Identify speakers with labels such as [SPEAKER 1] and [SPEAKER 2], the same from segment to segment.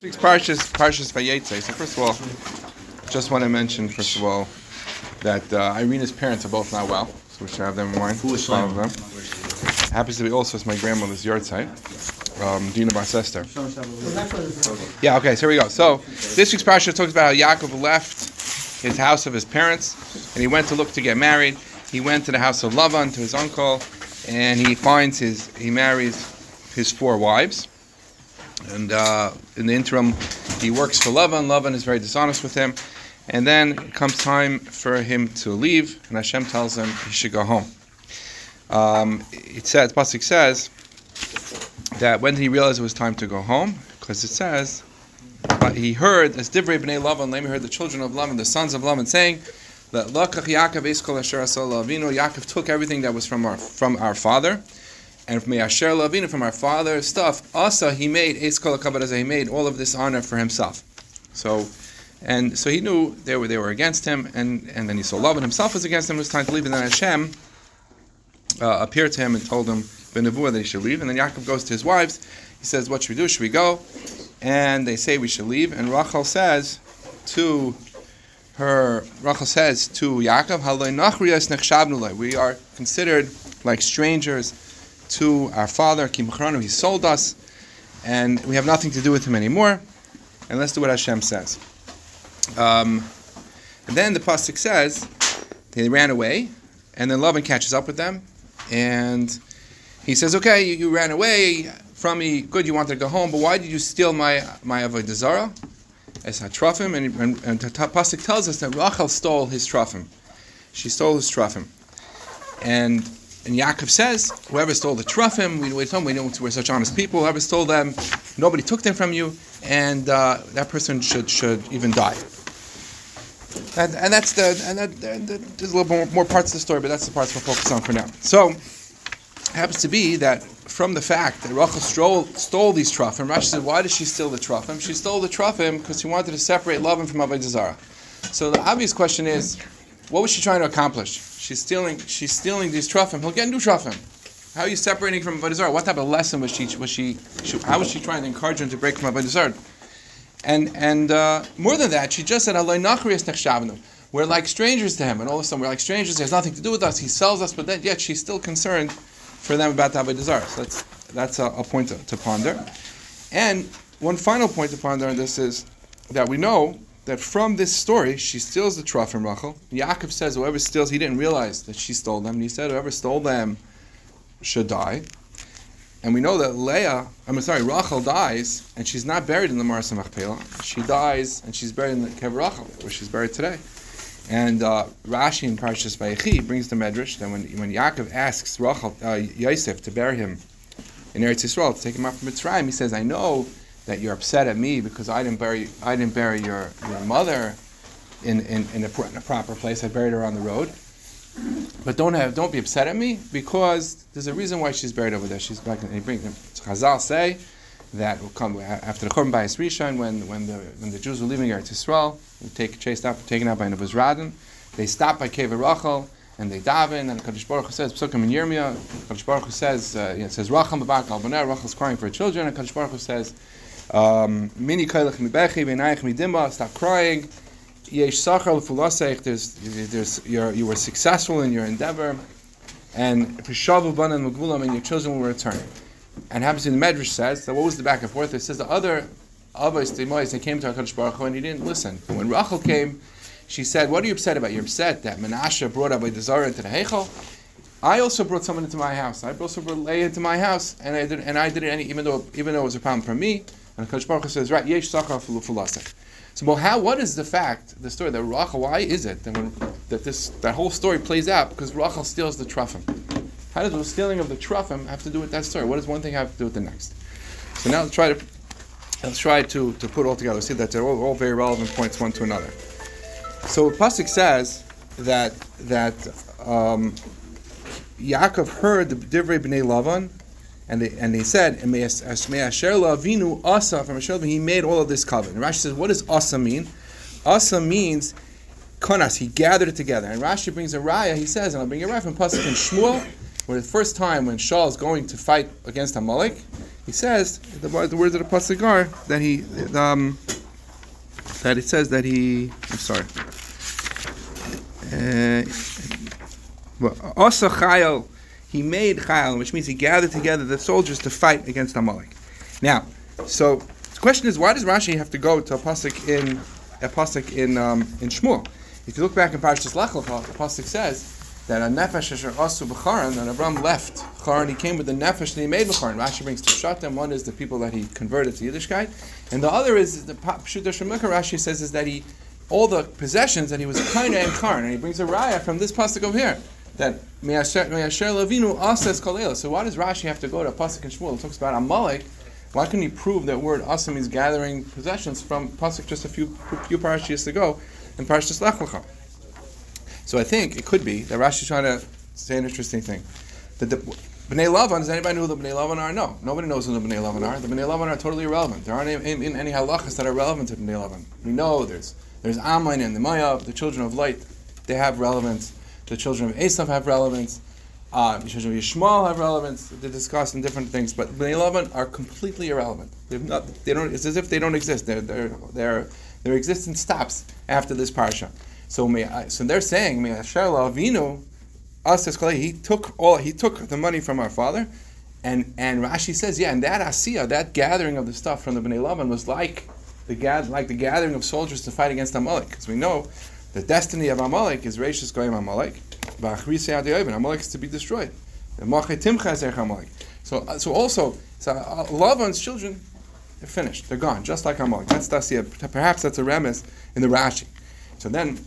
[SPEAKER 1] Week's Parshas, Parshas Vayetze. So first of all, just want to mention first of all that uh, Irina's parents are both not well, so we should have them in mind.
[SPEAKER 2] Foolish
[SPEAKER 1] All of them. Happens to be also it's my grandmother's yahrzeit, um, Dina Barcester. Yeah. Okay. So here we go. So this week's Parsha talks about how Yaakov left his house of his parents and he went to look to get married. He went to the house of Lavan to his uncle, and he finds his he marries his four wives. And uh, in the interim, he works for Lavan. Lavan is very dishonest with him. And then comes time for him to leave, and Hashem tells him he should go home. Um, it says, Pasuk says that when he realize it was time to go home? Because it says, but he heard, as Divrei Bnei Lavan, Lemi heard the children of Lavan, the sons of Lavan, saying that Lakach Yaakov Yaakov took everything that was from our from our father, and from Asher Lavinu, from our father's stuff, also he made he made all of this honor for himself. So, and so he knew they were they were against him, and, and then he saw love, and himself was against him. It was time to leave, and then Hashem uh, appeared to him and told him Benavua that he should leave. And then Yaakov goes to his wives. He says, "What should we do? Should we go?" And they say we should leave. And Rachel says to her, Rachel says to Yaakov. We are considered like strangers to our father. He sold us, and we have nothing to do with him anymore. And let's do what Hashem says. Um, and then the pasuk says they ran away, and then Lavan catches up with them, and he says, "Okay, you, you ran away from me. Good, you wanted to go home, but why did you steal my my avodah zarah?" As hatrafim, and, and, and the pasuk tells us that Rachel stole his trafim. She stole his trafim, and and Yaakov says, "Whoever stole the trafim, we told them we know we're such honest people. Whoever stole them, nobody took them from you, and uh, that person should should even die." And, and that's the and that, there's a little more, more parts of the story, but that's the parts we'll focus on for now. So, it happens to be that from the fact that Rachel stole, stole these trufim, Rashi said, why did she steal the trufim? She stole the trufim because she wanted to separate Lavan from Avodah Zarah. So the obvious question is, what was she trying to accomplish? She's stealing. She's stealing these trufim. He'll get new trufim. How are you separating from Avodah? What type of lesson was she? Was she, she? How was she trying to encourage him to break from Avodah? And and uh, more than that, she just said. We're like strangers to him, and all of a sudden we're like strangers. He has nothing to do with us. He sells us, but then yet she's still concerned for them about the Avodah. So that's that's a, a point to, to ponder. And one final point to ponder on this is that we know that from this story, she steals the trough from Rachel. Yaakov says whoever steals, he didn't realize that she stole them. And he said whoever stole them should die. And we know that Leah, I'm sorry, Rachel dies, and she's not buried in the Maras Machpelah. She dies, and she's buried in the Kever Rachel, where she's buried today. And uh, Rashi in Parshas Vayechi brings the medrash that when, when Yaakov asks Rachel, uh, Yosef to bury him in Eretz Yisrael, to take him out from Mitzrayim, he says, "I know that you're upset at me because I didn't bury I didn't bury your, your mother in, in, in, a, in a proper place. I buried her on the road." But don't have, don't be upset at me because there's a reason why she's buried over there. She's back. And he brings Chazal say that will come after the Churban Bayis Rishon when when the when the Jews were leaving Eretz Yisrael, they take chased out, taken out by Nebuzaradan. They stop by Kever Rachel and they daven. And Kadosh Baruch Hu says, Psukim in Yirmiyah, Kadosh Baruch Hu says, uh, you know, says Rachel Babak Al Boner. Rachel's crying for her children, and Baruch Hu says, Um, mini Kailach Mibechi V'Nayich Midimba. Stop crying. Yesh. There's there's you're, you were successful in your endeavor, and Pishavu Banan Mugulam, and your children will return. And happens in the Medrash says that what was the back and forth? It says the other Avos Demois they came to Hakadosh Baruch Hu and he didn't listen. And when Rachel came, she said, "What are you upset about? You're upset that Menashe brought Avodah Zarah into the Heichal. I also brought someone into my house. I also brought Leah into my house, and I did, and I did it any, even though even though it was a problem for me." And Hakadosh Baruch says, "Right, Yesh Sachar Fulasek." So, well, how? What is the fact? The story that Rachel. Why is it that when that this that whole story plays out because Rachel steals the trufim? How does the stealing of the trufim have to do with that story? What does one thing have to do with the next? So now let's try to let's try to, to put it all together. See that they're all, all very relevant points one to another. So Pasuk says that that um, Yaakov heard the Divrei Bnei Lavan, and they and they said, "And Asa from He made all of this covenant. And Rashi says, "What does Asa mean? Asa means konas. He gathered it together." And Rashi brings a raya. He says, and I'll bring a raya from Pasuk in Shmuel, where the first time when Shaul is going to fight against Amalek, he says the, the words of the pasuk are that he um, that it says that he. I'm sorry. Uh, chayil, he made chayil, which means he gathered together the soldiers to fight against Amalek. Now, so the question is, why does Rashi have to go to a pasuk in a pasuk in um, in Shmuel? If you look back in Parashas Lech Lecha, the pasuk says that a nefesh asher asu b'charan, that Abram left Charan, he came with the nefesh that he made b'charan. Rashi brings two shatim. One is the people that he converted to Yiddishkeit, and the other is the Pshuta Shemukha. Rashi says is that he all the possessions that he was kind and Charan, and he brings a raya from this pasuk over here that Me'asher Lavinu Asas Kalela. So why does Rashi have to go to pasuk in Shmuel? It talks about Amalek. Why couldn't he prove that word Asa means gathering possessions from pasuk just a few few parashas ago in Parashas Lech? So I think it could be that Rashi is trying to say an interesting thing. That the Bnei Lavan, does anybody know who the Bnei Lavan are? No. Nobody knows who the Bnei Lavan are. The Bnei Lavan are totally irrelevant. There aren't any, any, any halachas that are relevant to Bnei Lavan. We know there's there's Ammon and the Moav, the children of light. They have relevance. The children of Esav have relevance. Uh, the children of Yishmael have relevance. They're discussed in different things, but Bnei Lavan are completely irrelevant. Not, they don't, it's as if they don't exist. Their, their, existence stops after this parsha. So, so they're saying, may Avinu, he took all he took the money from our father, and and Rashi says, yeah, and that asiya, that gathering of the stuff from the Bnei Lavan was like the like the gathering of soldiers to fight against Amalek, because we know the destiny of Amalek is Reishis Goyim Amalek, Amalek is to be destroyed. So, uh, so also, so uh, Lavan's children, they're finished. They're gone, just like Amalek. That's Dasia. Perhaps that's a remes in the Rashi. So then,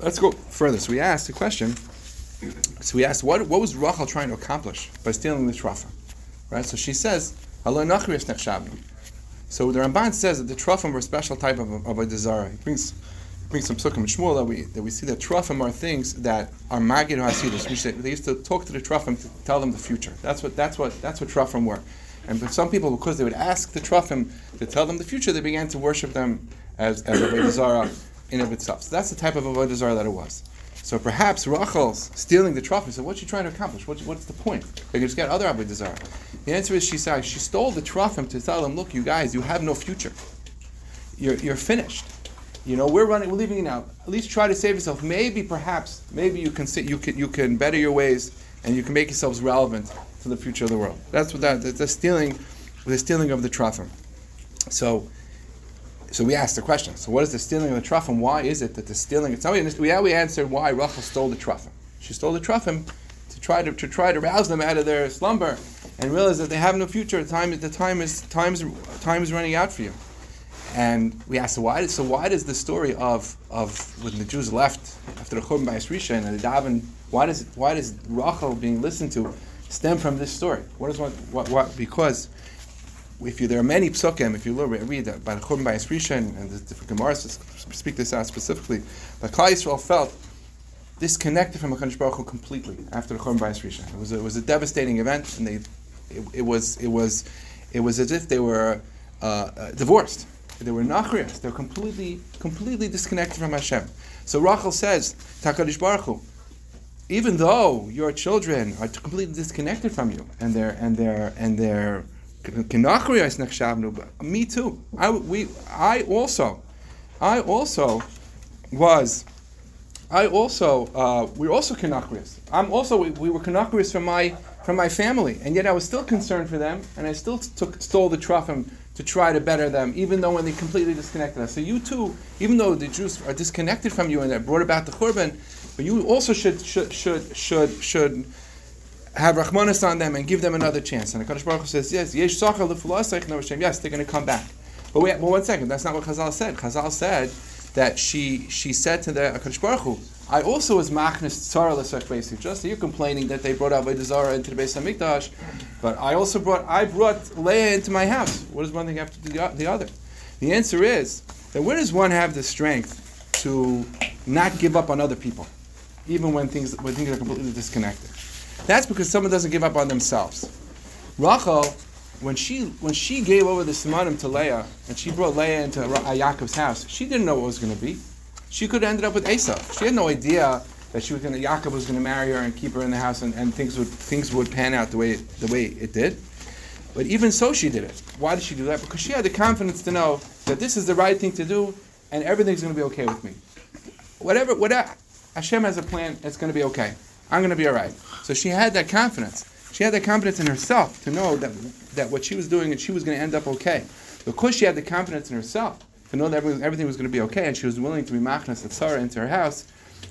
[SPEAKER 1] let's go further. So we asked the question. So we asked, what, what was Rachel trying to accomplish by stealing the trufim? Right. So she says, So the Ramban says that the trufim were a special type of, of a desire. He brings brings some psukim Shmuel that we that we see that trufim are things that are magid hasidus. They used to talk to the trufim to tell them the future. That's what that's what that's what trufim were. And some people, because they would ask the trufim to tell them the future, they began to worship them as as a desire in of itself. So that's the type of avodah zarah that it was. So perhaps Rachel's stealing the trophy. So what's she trying to accomplish? What's, what's the point? They could just get other avodah zarah. The answer is she said she stole the trophy to tell them, look, you guys, you have no future. You're, you're finished. You know, we're running, we're leaving you now. At least try to save yourself. Maybe, perhaps, maybe you can sit, you can you can better your ways and you can make yourselves relevant to the future of the world. That's what that the stealing, the stealing of the trophy. So so we asked the question. So what is the stealing of the truffin? Why is it that the stealing? It's not we yeah we answered why Rachel stole the truffin. She stole the truffin to try to, to try to rouse them out of their slumber and realize that they have no future. The time the time is time's time is running out for you. And we asked so why so why does the story of of when the Jews left after the Churban by Risha and the Davin why does why does Rachel being listened to stem from this story? What is what, what, because if you, there are many psukim, if you look, read about the Churban by Rishon and the different Gemaras speak this out specifically, but Klal Yisrael felt disconnected from HaKadosh Baruch Hu completely after the Churban by Rishon. It was, a, it was a devastating event, and they, it, it, was, it, was, it was as if they were uh, uh, divorced. They were nachrias. They were completely, completely disconnected from Hashem. So Rachel says, Takadish Baruch Hu, even though your children are completely disconnected from you, and they're and they're and they're me too. I, we, I also, I also was, I also, uh, we're also Kanachrius. I'm also, we, we were Kanachrius from my, from my family, and yet I was still concerned for them, and I still took, stole the truffim to try to better them, even though when they completely disconnected us. So you too, even though the Jews are disconnected from you and they brought about the Churban, but you also should, should, should, should, should, have Rahmanis on them and give them another chance. And the Baruch Hu says, yes, yes, they're going to come back. But wait, well, one second, that's not what Chazal said. Chazal said that she she said to the Kaddish Baruch Hu, I also was machnis tzara l'sech Just you're complaining that they brought Avodah Zarah into the Beis Hamikdash, but I also brought I brought Leah into my house. What does one thing have to do the other? The answer is that where does one have the strength to not give up on other people, even when things when things are completely disconnected? That's because someone doesn't give up on themselves. Rachel, when she when she gave over the simanim to Leah and she brought Leah into uh, Yaakov's house, she didn't know what was going to be. She could have ended up with Esau. She had no idea that she was going to Yaakov was going to marry her and keep her in the house and, and things would things would pan out the way it, the way it did. But even so, she did it. Why did she do that? Because she had the confidence to know that this is the right thing to do, and everything's going to be okay with me. Whatever, whatever. Uh, Hashem has a plan. It's going to be okay. I'm going to be all right. So she had that confidence. She had the confidence in herself to know that that what she was doing and she was going to end up okay. Because she had the confidence in herself to know that everything, was going to be okay, and she was willing to be machnas the tzara into her house.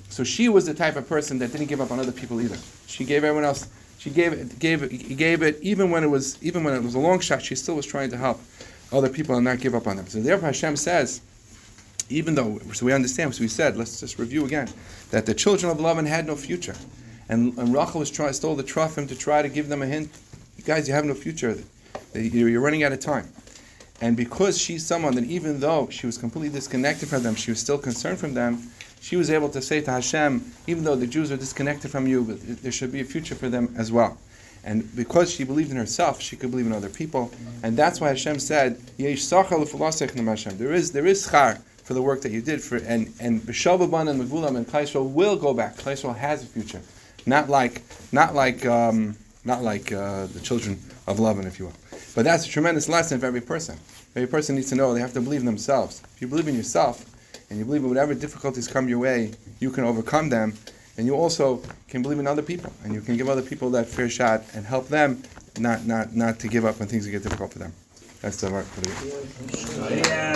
[SPEAKER 1] So she was the type of person that didn't give up on other people either. She gave everyone else. She gave it, gave it, gave it even when it was even when it was a long shot. She still was trying to help other people and not give up on them. So therefore, Hashem says, even though so we understand, so we said, let's just review again, that the children of Lavan had no future, and, and Rachel was trying stole the trophim to try to give them a hint. You guys, you have no future. You're running out of time. And because she's someone that even though she was completely disconnected from them, she was still concerned from them, she was able to say to Hashem, even though the Jews are disconnected from you, but there should be a future for them as well. And because she believed in herself, she could believe in other people. And that's why Hashem said, Yesh Hashem. There is there is schar for the work that you did for and and B'shalvaban and Mevulam and Klal Yisrael will go back. Klal Yisrael has a future. Not like not like um, not like uh, the children of Lavan, if you will. But that's a tremendous lesson for every person. Every person needs to know they have to believe in themselves. If you believe in yourself, and you believe in whatever difficulties come your way, you can overcome them, and you also can believe in other people, and you can give other people that fair shot and help them not not not to give up when things get difficult for them. That's the mark for the.